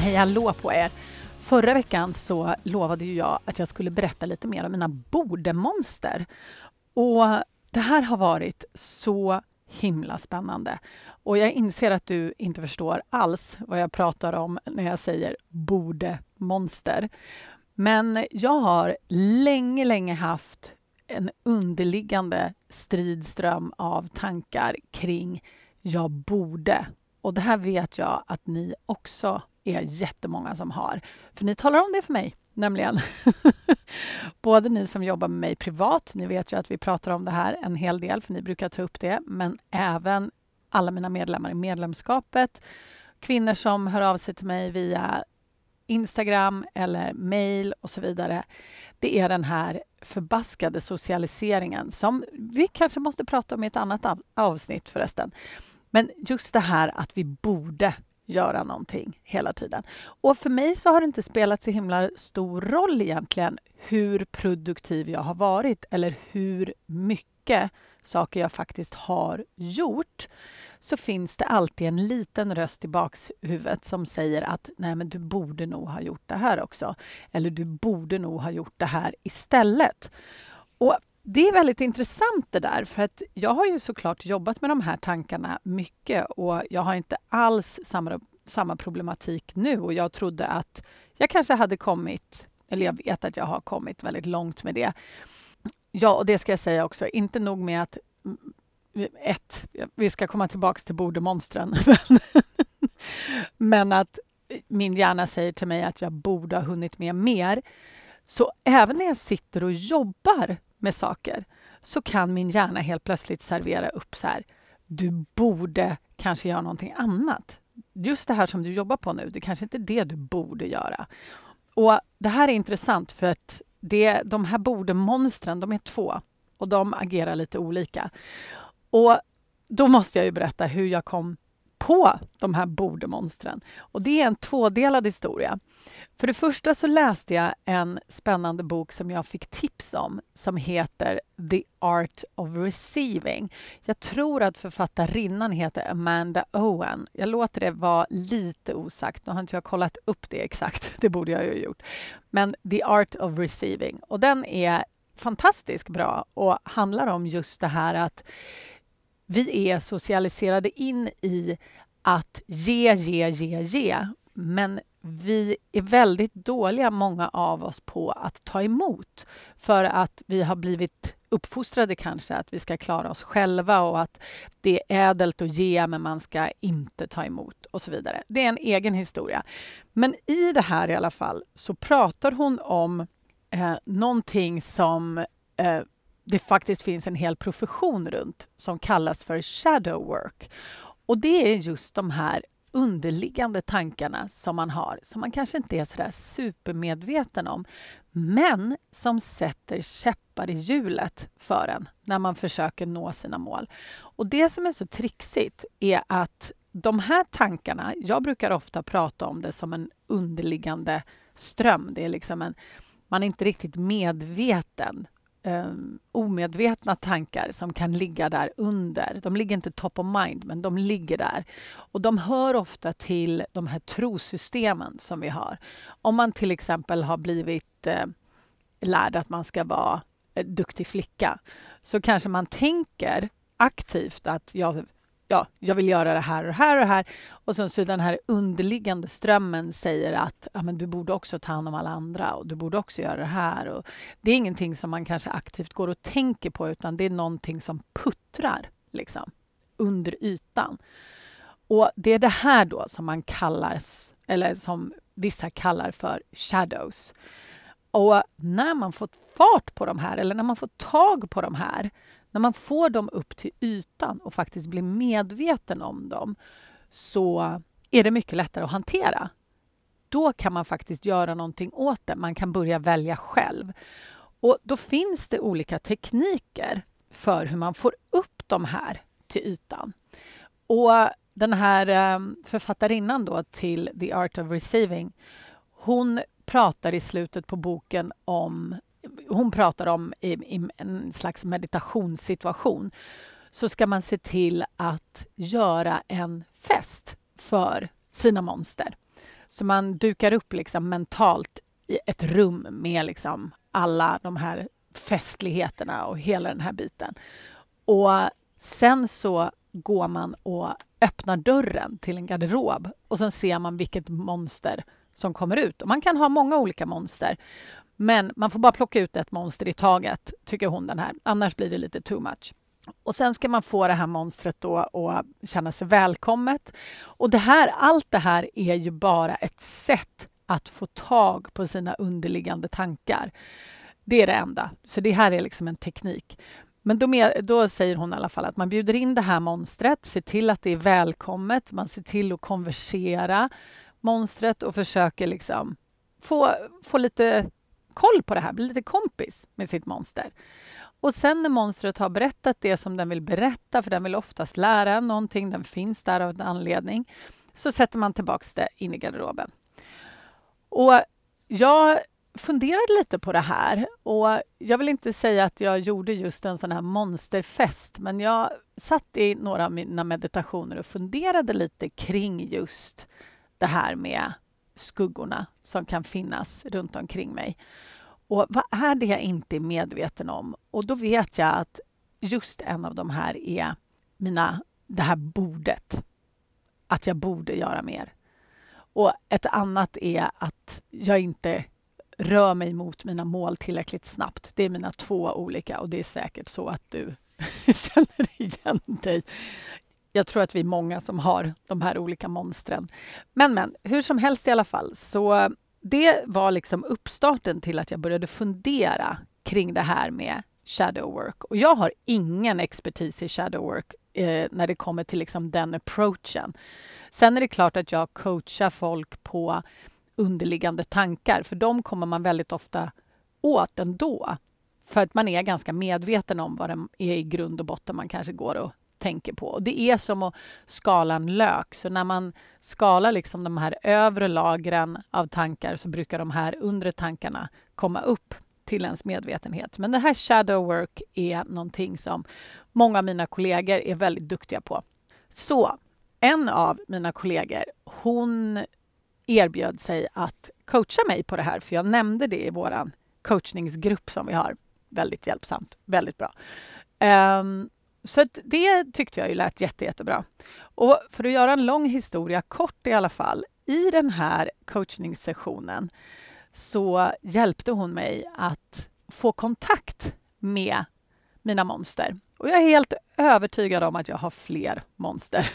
Hej hallå på er! Förra veckan så lovade ju jag att jag skulle berätta lite mer om mina bordemonster. Och det här har varit så himla spännande. Och jag inser att du inte förstår alls vad jag pratar om när jag säger bordemonster. Men jag har länge, länge haft en underliggande stridström av tankar kring jag borde. Och det här vet jag att ni också är jättemånga som har. För ni talar om det för mig, nämligen. Både ni som jobbar med mig privat, ni vet ju att vi pratar om det här en hel del, för ni brukar ta upp det, men även alla mina medlemmar i medlemskapet, kvinnor som hör av sig till mig via Instagram eller mail och så vidare. Det är den här förbaskade socialiseringen som vi kanske måste prata om i ett annat avsnitt förresten. Men just det här att vi borde göra någonting hela tiden. Och för mig så har det inte spelat så himla stor roll egentligen hur produktiv jag har varit eller hur mycket saker jag faktiskt har gjort så finns det alltid en liten röst i bakhuvudet som säger att nej, men du borde nog ha gjort det här också. Eller du borde nog ha gjort det här istället. Och det är väldigt intressant det där, för att jag har ju såklart jobbat med de här tankarna mycket och jag har inte alls samma, samma problematik nu och jag trodde att jag kanske hade kommit, eller jag vet att jag har kommit väldigt långt med det. Ja, och det ska jag säga också, inte nog med att ett, vi ska komma tillbaka till bordemonstren, men att min hjärna säger till mig att jag borde ha hunnit med mer. Så även när jag sitter och jobbar med saker så kan min hjärna helt plötsligt servera upp så här. Du borde kanske göra någonting annat. Just det här som du jobbar på nu, det kanske inte är det du borde göra. Och Det här är intressant för att det, de här borde-monstren, de är två och de agerar lite olika. Och då måste jag ju berätta hur jag kom på de här bordemonstren. Och det är en tvådelad historia. För det första så läste jag en spännande bok som jag fick tips om som heter The Art of Receiving. Jag tror att författarinnan heter Amanda Owen. Jag låter det vara lite osagt. Nu har inte jag kollat upp det exakt. Det borde jag ju ha gjort. Men The Art of Receiving. Och den är fantastiskt bra och handlar om just det här att vi är socialiserade in i att ge, ge, ge, ge. Men vi är väldigt dåliga, många av oss, på att ta emot. För att vi har blivit uppfostrade kanske att vi ska klara oss själva och att det är ädelt att ge, men man ska inte ta emot och så vidare. Det är en egen historia. Men i det här i alla fall så pratar hon om eh, någonting som eh, det faktiskt finns en hel profession runt som kallas för shadow work. Och det är just de här underliggande tankarna som man har, som man kanske inte är så där supermedveten om, men som sätter käppar i hjulet för en när man försöker nå sina mål. Och det som är så trixigt är att de här tankarna, jag brukar ofta prata om det som en underliggande ström. Det är liksom en, man är inte riktigt medveten um, omedvetna tankar som kan ligga där under. De ligger inte top of mind, men de ligger där. Och de hör ofta till de här trosystemen som vi har. Om man till exempel har blivit eh, lärd att man ska vara en duktig flicka så kanske man tänker aktivt att jag ja, jag vill göra det här och det här och det här. Och sen så den här underliggande strömmen säger att ja, men du borde också ta hand om alla andra och du borde också göra det här. Och det är ingenting som man kanske aktivt går och tänker på utan det är någonting som puttrar liksom, under ytan. Och det är det här då som man kallar, eller som vissa kallar för shadows. Och när man får fart på de här, eller när man får tag på de här när man får dem upp till ytan och faktiskt blir medveten om dem så är det mycket lättare att hantera. då kan man faktiskt göra någonting åt det. Man kan börja välja själv. Och då finns det olika tekniker för hur man får upp de här till ytan. Och den här ehm, författarinnan då till The Art of Receiving, hon pratar i slutet på boken om hon pratar om i, i en slags meditationssituation så ska man se till att göra en fest för sina monster. Så man dukar upp liksom mentalt i ett rum med liksom alla de här festligheterna och hela den här biten. Och sen så går man och öppnar dörren till en garderob och så ser man vilket monster som kommer ut. Och man kan ha många olika monster. Men man får bara plocka ut ett monster i taget, tycker hon den här. Annars blir det lite too much. Och sen ska man få det här monstret då att känna sig välkommet. Och det här, allt det här är ju bara ett sätt att få tag på sina underliggande tankar. Det är det enda. Så det här är liksom en teknik. Men då, med, då, säger hon i alla fall att man bjuder in det här monstret, ser till att det är välkommet, man ser till att konversera monstret och försöker liksom få, få lite koll på det här, bli lite kompis med sitt monster. Och sen när monstret har berättat det som den vill berätta, för den vill oftast lära en någonting, den finns där av en anledning, så sätter man tillbaka det in i garderoben. Och jag funderade lite på det här och jag vill inte säga att jag gjorde just en sån här monsterfest, men jag satt i några av mina meditationer och funderade lite kring just det här med skuggorna som kan finnas runt omkring mig. Och vad är det jag inte är medveten om? Och då vet jag att just en av de här är mina, det här bordet. Att jag borde göra mer. Och ett annat är att jag inte rör mig mot mina mål tillräckligt snabbt. Det är mina två olika och det är säkert så att du känner igen dig. Jag tror att vi är många som har de här olika monstren. Men, men, hur som helst i alla fall, så det var liksom uppstarten till att jag började fundera kring det här med shadow work. Och jag har ingen expertis i shadow work eh, när det kommer till liksom den approachen. Sen är det klart att jag coachar folk på underliggande tankar, för de kommer man väldigt ofta åt ändå. För att man är ganska medveten om vad det är i grund och botten man kanske går och tänker på. Och det är som att skala en lök. Så när man skalar liksom de här övre lagren av tankar så brukar de här undre tankarna komma upp till ens medvetenhet. Men det här shadow work är någonting som många av mina kollegor är väldigt duktiga på. Så en av mina kollegor, hon erbjöd sig att coacha mig på det här, för jag nämnde det i vår coachningsgrupp som vi har. Väldigt hjälpsamt, väldigt bra. Um, så det tyckte jag ju lät jätte, jättebra. Och för att göra en lång historia kort i alla fall. I den här coachningssessionen så hjälpte hon mig att få kontakt med mina monster. Och jag är helt övertygad om att jag har fler monster.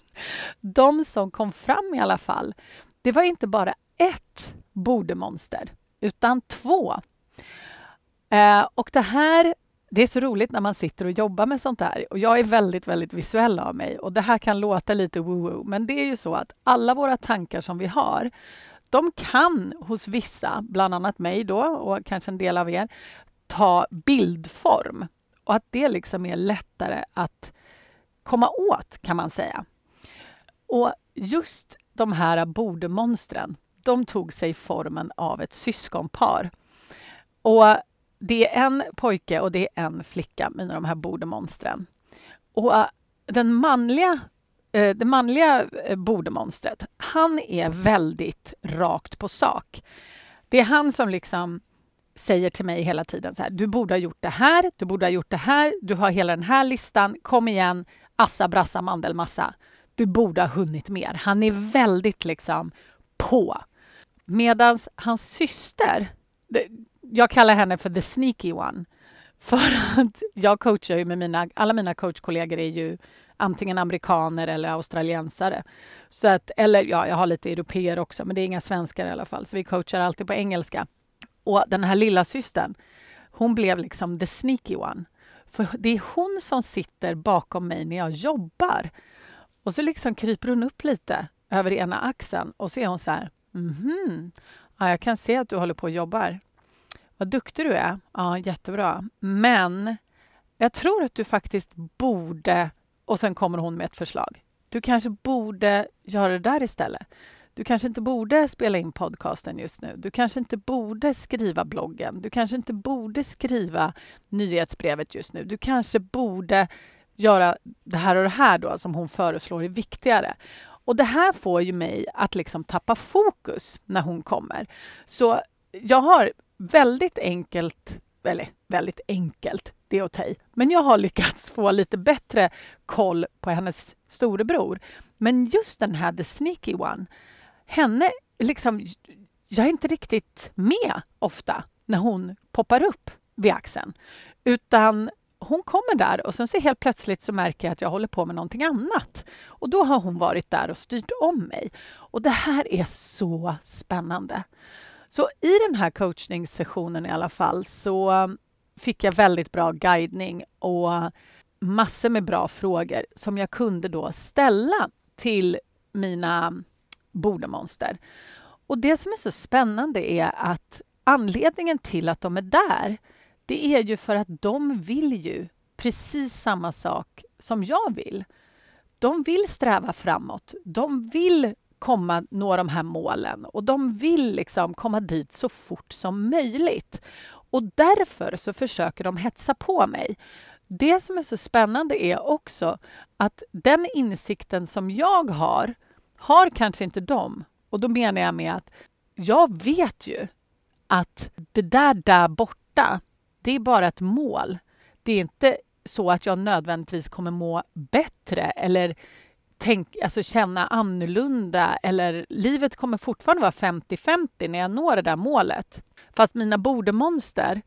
De som kom fram i alla fall, det var inte bara ett bordemonster, utan två. Eh, och det här det är så roligt när man sitter och jobbar med sånt här. Och jag är väldigt, väldigt visuell av mig. Och det här kan låta lite woo-woo, men det är ju så att alla våra tankar som vi har, de kan hos vissa, bland annat mig då och kanske en del av er, ta bildform. Och att det liksom är lättare att komma åt, kan man säga. Och just de här bordemonstren, de tog sig formen av ett syskonpar. Och det är en pojke och det är en flicka, mina de här bordemonstren. Och äh, den manliga, eh, det manliga eh, bordemonstret, han är väldigt rakt på sak. Det är han som liksom säger till mig hela tiden så här, du borde ha gjort det här, du borde ha gjort det här, du har hela den här listan, kom igen, assa, brassa, mandelmassa. Du borde ha hunnit mer. Han är väldigt liksom på. Medan hans syster, jag kallar henne för the sneaky one. För att jag coachar ju med mina, alla mina coachkollegor är ju antingen amerikaner eller australiensare. Så att, eller ja, jag har lite europeer också, men det är inga svenskar i alla fall. Så vi coachar alltid på engelska. Och den här lilla systern, hon blev liksom the sneaky one. För det är hon som sitter bakom mig när jag jobbar. Och så liksom kryper hon upp lite över ena axeln och så är hon så här, Mhm. Ja, jag kan se att du håller på och jobbar. Vad duktig du är. Ja, jättebra. Men jag tror att du faktiskt borde... Och sen kommer hon med ett förslag. Du kanske borde göra det där istället. Du kanske inte borde spela in podcasten just nu. Du kanske inte borde skriva bloggen. Du kanske inte borde skriva nyhetsbrevet just nu. Du kanske borde göra det här och det här då som hon föreslår är viktigare. Och det här får ju mig att liksom tappa fokus när hon kommer. Så jag har väldigt enkelt, eller väldigt enkelt, det är att ta i, men jag har lyckats få lite bättre koll på hennes storebror. Men just den här the sneaky one, henne, liksom, jag är inte riktigt med ofta när hon poppar upp vid axeln. Utan hon kommer där och sen så helt plötsligt så märker jag att jag håller på med någonting annat. Och då har hon varit där och styrt om mig. Och det här är så spännande. Så i den här coachningssessionen i alla fall så um, fick jag väldigt bra guidning och massor med bra frågor som jag kunde då ställa till mina um, bordemonster. Och det som är så spännande är att anledningen till att de är där det är ju för att de vill ju precis samma sak som jag vill. De vill sträva framåt. De vill komma nå de här målen och de vill liksom komma dit så fort som möjligt. Och därför så försöker de hetsa på mig. Det som är så spännande är också att den insikten som jag har, har kanske inte de. Och då menar jag med att jag vet ju att det där där borta, det är bara ett mål. Det är inte så att jag nödvändigtvis kommer må bättre eller tänk, alltså känna annorlunda eller livet kommer fortfarande vara 50-50 när jag når det där målet. Fast mina bordemonster,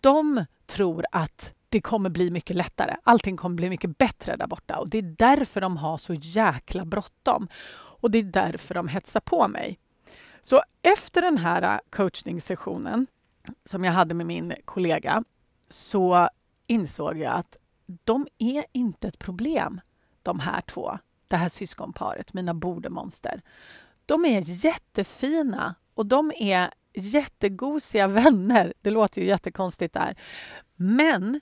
de tror att det kommer bli mycket lättare. Allting kommer bli mycket bättre där borta och det är därför de har så jäkla bråttom. Och det är därför de hetsar på mig. Så efter den här äh, coachningssessionen som jag hade med min kollega så insåg jag att de är inte ett problem, de här två. Det här syskonparet, mina bordemonster. De är jättefina och de är jättegosiga vänner. Det låter ju jättekonstigt där. Men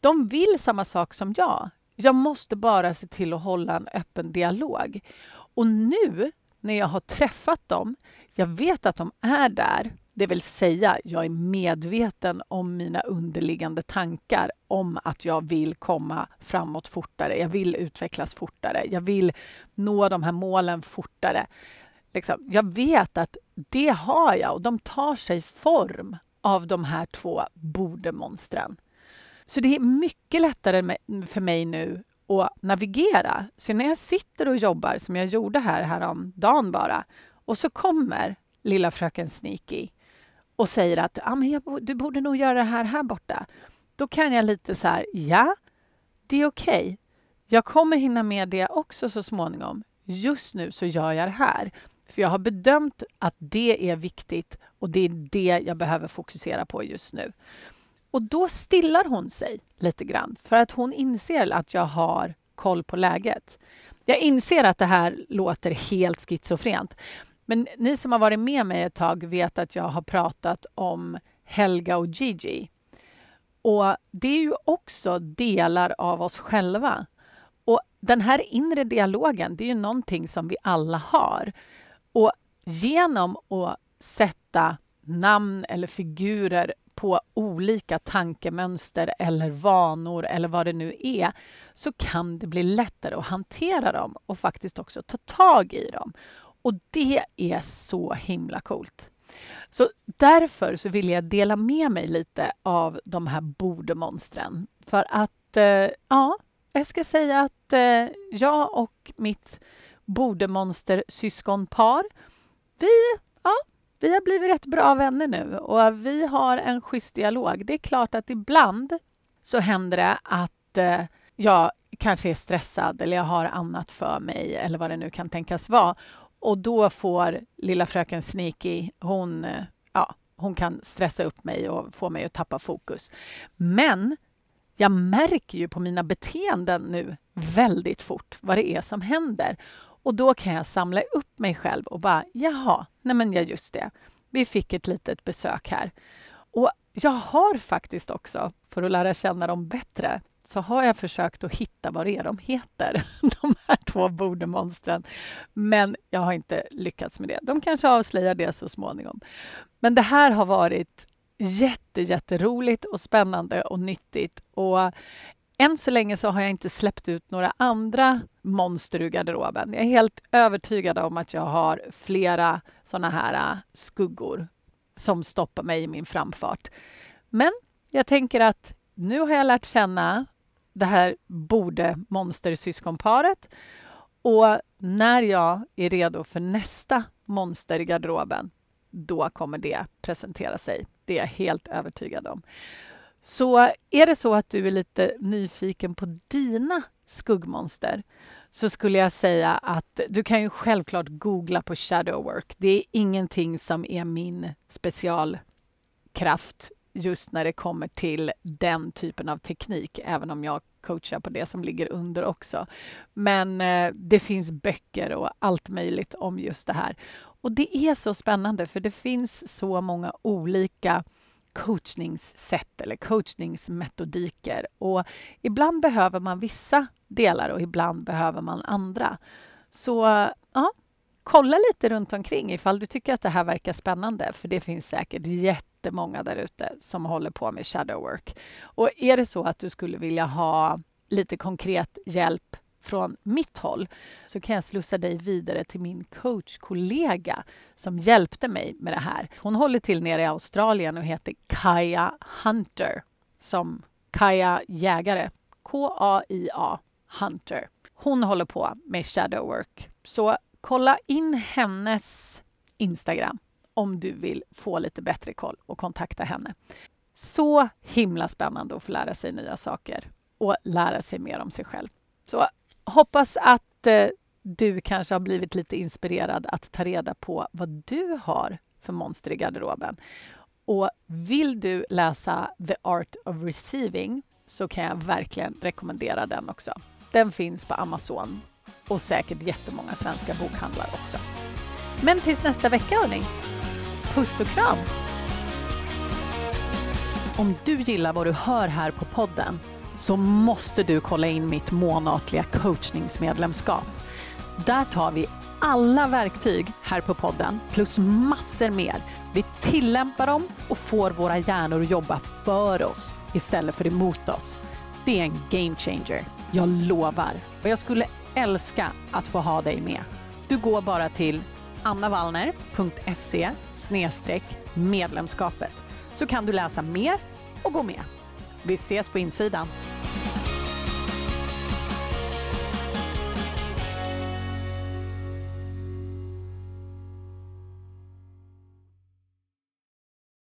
de vill samma sak som jag. Jag måste bara se till att hålla en öppen dialog. Och nu när jag har träffat dem, jag vet att de är där det vill säga, jag är medveten om mina underliggande tankar om att jag vill komma framåt fortare. Jag vill utvecklas fortare. Jag vill nå de här målen fortare. Liksom, jag vet att det har jag och de tar sig form av de här två bordemonstren. Så det är mycket lättare för mig nu att navigera. Så när jag sitter och jobbar, som jag gjorde här häromdagen bara, och så kommer lilla fröken Sneaky och säger att ah, men jag, du borde nog göra det här här borta. Då kan jag lite så här, ja, det är okej. Okay. Jag kommer hinna med det också så småningom. Just nu så gör jag det här. För jag har bedömt att det är viktigt och det är det jag behöver fokusera på just nu. Och då stillar hon sig lite grann för att hon inser att jag har koll på läget. Jag inser att det här låter helt schizofrent. Men ni som har varit med mig ett tag vet att jag har pratat om Helga och Gigi. Och det är ju också delar av oss själva. Och den här inre dialogen, det är ju någonting som vi alla har. Och genom att sätta namn eller figurer på olika tankemönster eller vanor eller vad det nu är så kan det bli lättare att hantera dem och faktiskt också ta tag i dem. Och det är så himla coolt. Så därför så vill jag dela med mig lite av de här bordemonstren. För att, eh, ja, jag ska säga att eh, jag och mitt bordemonster syskonpar, vi, ja, vi har blivit rätt bra vänner nu och vi har en schysst dialog. Det är klart att ibland så händer det att eh, jag kanske är stressad eller jag har annat för mig eller vad det nu kan tänkas vara. Och då får lilla fröken Sneaky, hon, eh, ja, hon kan stressa upp mig och få mig att tappa fokus. Men jag märker ju på mina beteenden nu väldigt fort vad det är som händer. Och då kan jag samla upp mig själv och bara, jaha, nej men ja just det. Vi fick ett litet besök här. Och jag har faktiskt också, för att lära känna dem bättre, så har jag försökt att hitta vad det är de heter, de här två bordemonstren. Men jag har inte lyckats med det. De kanske avslöjar det så småningom. Men det här har varit jätte, jätteroligt och spännande och nyttigt. Och än så länge så har jag inte släppt ut några andra monster ur garderoben. Jag är helt övertygad om att jag har flera såna här äh, skuggor som stoppar mig i min framfart. Men jag tänker att nu har jag lärt känna det här borde monstersyskonparet och när jag är redo för nästa monster i garderoben, då kommer det presentera sig. Det är jag helt övertygad om. Så är det så att du är lite nyfiken på dina skuggmonster så skulle jag säga att du kan ju självklart googla på shadow work. Det är ingenting som är min specialkraft just när det kommer till den typen av teknik, även om jag coachar på det som ligger under också. Men eh, det finns böcker och allt möjligt om just det här. Och det är så spännande, för det finns så många olika coachningssätt eller coachningsmetodiker. Och ibland behöver man vissa delar och ibland behöver man andra. Så ja, kolla lite runt omkring ifall du tycker att det här verkar spännande, för det finns säkert jättemånga där ute som håller på med shadow work. Och är det så att du skulle vilja ha lite konkret hjälp från mitt håll så kan jag slussa dig vidare till min coachkollega som hjälpte mig med det här. Hon håller till nere i Australien och heter Kaya Hunter som Kaya Jägare. K-A-I-A Hunter. Hon håller på med shadow work. Så kolla in hennes Instagram om du vill få lite bättre koll och kontakta henne. Så himla spännande att få lära sig nya saker och lära sig mer om sig själv. Så hoppas att eh, du kanske har blivit lite inspirerad att ta reda på vad du har för monster i garderoben. Och vill du läsa The Art of Receiving så kan jag verkligen rekommendera den också. Den finns på Amazon och säkert jättemånga svenska bokhandlar också. Men tills nästa vecka, hörni. Puss och kram! Om du gillar vad du hör här på podden så måste du kolla in mitt månatliga coachningsmedlemskap. Där tar vi alla verktyg här på podden plus massor mer. Vi tillämpar dem och får våra hjärnor att jobba för oss istället för emot oss. Det är en game changer. Jag lovar. Och jag skulle älska att få ha dig med. Du går bara till annavallner.se medlemskapet så kan du läsa mer och gå med. Vi ses på insidan.